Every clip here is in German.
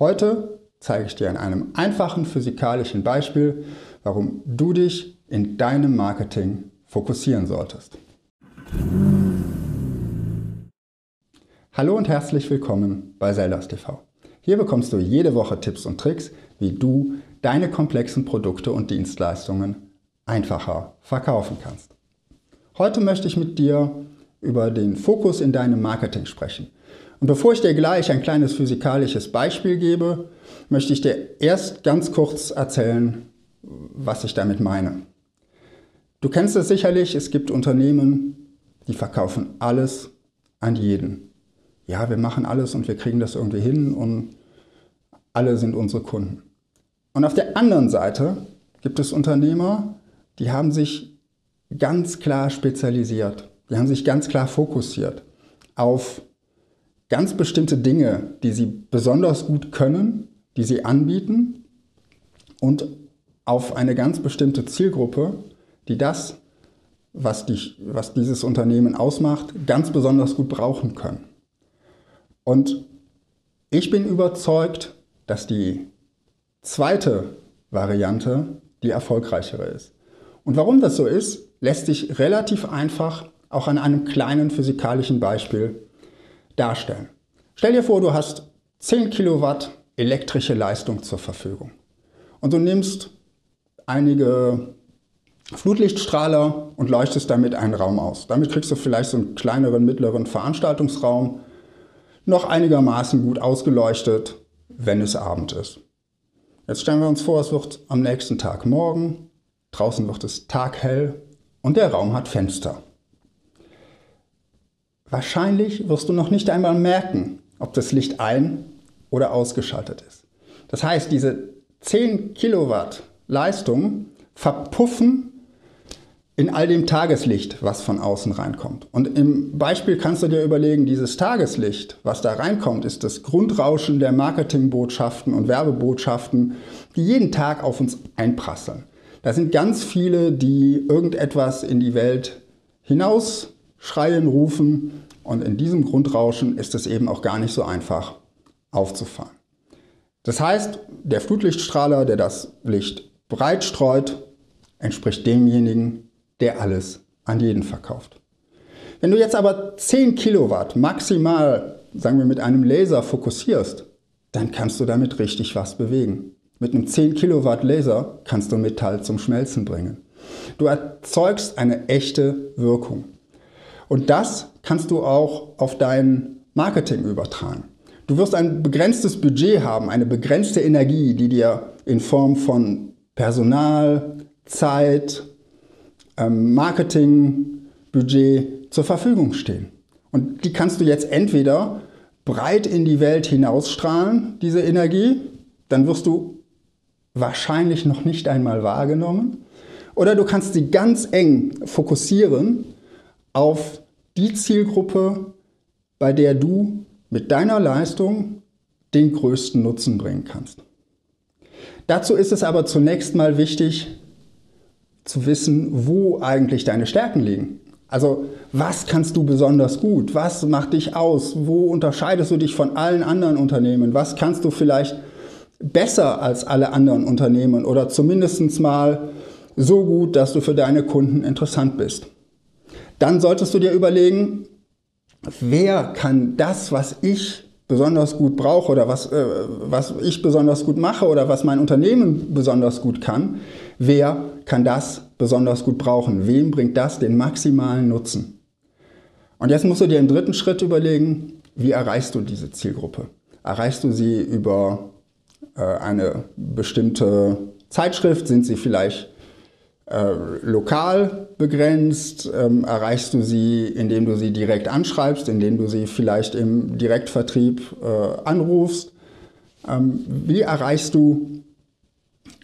Heute zeige ich dir an einem einfachen physikalischen Beispiel, warum du dich in deinem Marketing fokussieren solltest. Hallo und herzlich willkommen bei Sellers TV. Hier bekommst du jede Woche Tipps und Tricks, wie du deine komplexen Produkte und Dienstleistungen einfacher verkaufen kannst. Heute möchte ich mit dir über den Fokus in deinem Marketing sprechen. Und bevor ich dir gleich ein kleines physikalisches Beispiel gebe, möchte ich dir erst ganz kurz erzählen, was ich damit meine. Du kennst es sicherlich, es gibt Unternehmen, die verkaufen alles an jeden. Ja, wir machen alles und wir kriegen das irgendwie hin und alle sind unsere Kunden. Und auf der anderen Seite gibt es Unternehmer, die haben sich ganz klar spezialisiert. Die haben sich ganz klar fokussiert auf ganz bestimmte Dinge, die sie besonders gut können, die sie anbieten und auf eine ganz bestimmte Zielgruppe, die das, was, die, was dieses Unternehmen ausmacht, ganz besonders gut brauchen können. Und ich bin überzeugt, dass die zweite Variante die erfolgreichere ist. Und warum das so ist, lässt sich relativ einfach auch an einem kleinen physikalischen Beispiel darstellen. Stell dir vor, du hast 10 Kilowatt elektrische Leistung zur Verfügung und du nimmst einige Flutlichtstrahler und leuchtest damit einen Raum aus. Damit kriegst du vielleicht so einen kleineren, mittleren Veranstaltungsraum, noch einigermaßen gut ausgeleuchtet, wenn es Abend ist. Jetzt stellen wir uns vor, es wird am nächsten Tag morgen, draußen wird es taghell und der Raum hat Fenster. Wahrscheinlich wirst du noch nicht einmal merken, ob das Licht ein- oder ausgeschaltet ist. Das heißt, diese 10 Kilowatt Leistung verpuffen in all dem Tageslicht, was von außen reinkommt. Und im Beispiel kannst du dir überlegen, dieses Tageslicht, was da reinkommt, ist das Grundrauschen der Marketingbotschaften und Werbebotschaften, die jeden Tag auf uns einprasseln. Da sind ganz viele, die irgendetwas in die Welt hinaus schreien, rufen und in diesem Grundrauschen ist es eben auch gar nicht so einfach aufzufahren. Das heißt, der Flutlichtstrahler, der das Licht breit streut, entspricht demjenigen, der alles an jeden verkauft. Wenn du jetzt aber 10 Kilowatt maximal, sagen wir mit einem Laser fokussierst, dann kannst du damit richtig was bewegen. Mit einem 10 Kilowatt Laser kannst du Metall zum Schmelzen bringen. Du erzeugst eine echte Wirkung. Und das kannst du auch auf dein Marketing übertragen. Du wirst ein begrenztes Budget haben, eine begrenzte Energie, die dir in Form von Personal, Zeit, ähm, Marketingbudget zur Verfügung stehen. Und die kannst du jetzt entweder breit in die Welt hinausstrahlen, diese Energie, dann wirst du wahrscheinlich noch nicht einmal wahrgenommen. Oder du kannst sie ganz eng fokussieren auf die Zielgruppe, bei der du mit deiner Leistung den größten Nutzen bringen kannst. Dazu ist es aber zunächst mal wichtig zu wissen, wo eigentlich deine Stärken liegen. Also was kannst du besonders gut? Was macht dich aus? Wo unterscheidest du dich von allen anderen Unternehmen? Was kannst du vielleicht besser als alle anderen Unternehmen oder zumindest mal so gut, dass du für deine Kunden interessant bist? Dann solltest du dir überlegen, wer kann das, was ich besonders gut brauche oder was, äh, was ich besonders gut mache oder was mein Unternehmen besonders gut kann, wer kann das besonders gut brauchen? Wem bringt das den maximalen Nutzen? Und jetzt musst du dir im dritten Schritt überlegen, wie erreichst du diese Zielgruppe? Erreichst du sie über äh, eine bestimmte Zeitschrift? Sind sie vielleicht äh, lokal begrenzt? Ähm, erreichst du sie, indem du sie direkt anschreibst, indem du sie vielleicht im Direktvertrieb äh, anrufst? Ähm, wie erreichst du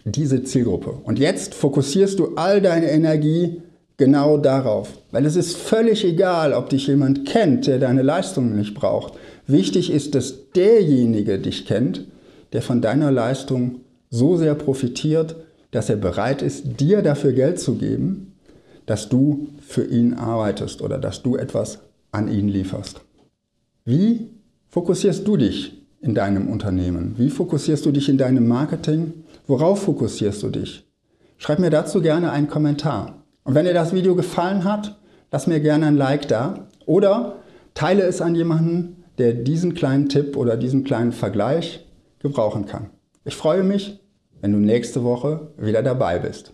diese Zielgruppe? Und jetzt fokussierst du all deine Energie genau darauf, weil es ist völlig egal, ob dich jemand kennt, der deine Leistungen nicht braucht. Wichtig ist, dass derjenige dich kennt, der von deiner Leistung so sehr profitiert, dass er bereit ist, dir dafür Geld zu geben, dass du für ihn arbeitest oder dass du etwas an ihn lieferst. Wie fokussierst du dich in deinem Unternehmen? Wie fokussierst du dich in deinem Marketing? Worauf fokussierst du dich? Schreib mir dazu gerne einen Kommentar. Und wenn dir das Video gefallen hat, lass mir gerne ein Like da oder teile es an jemanden, der diesen kleinen Tipp oder diesen kleinen Vergleich gebrauchen kann. Ich freue mich, wenn du nächste Woche wieder dabei bist.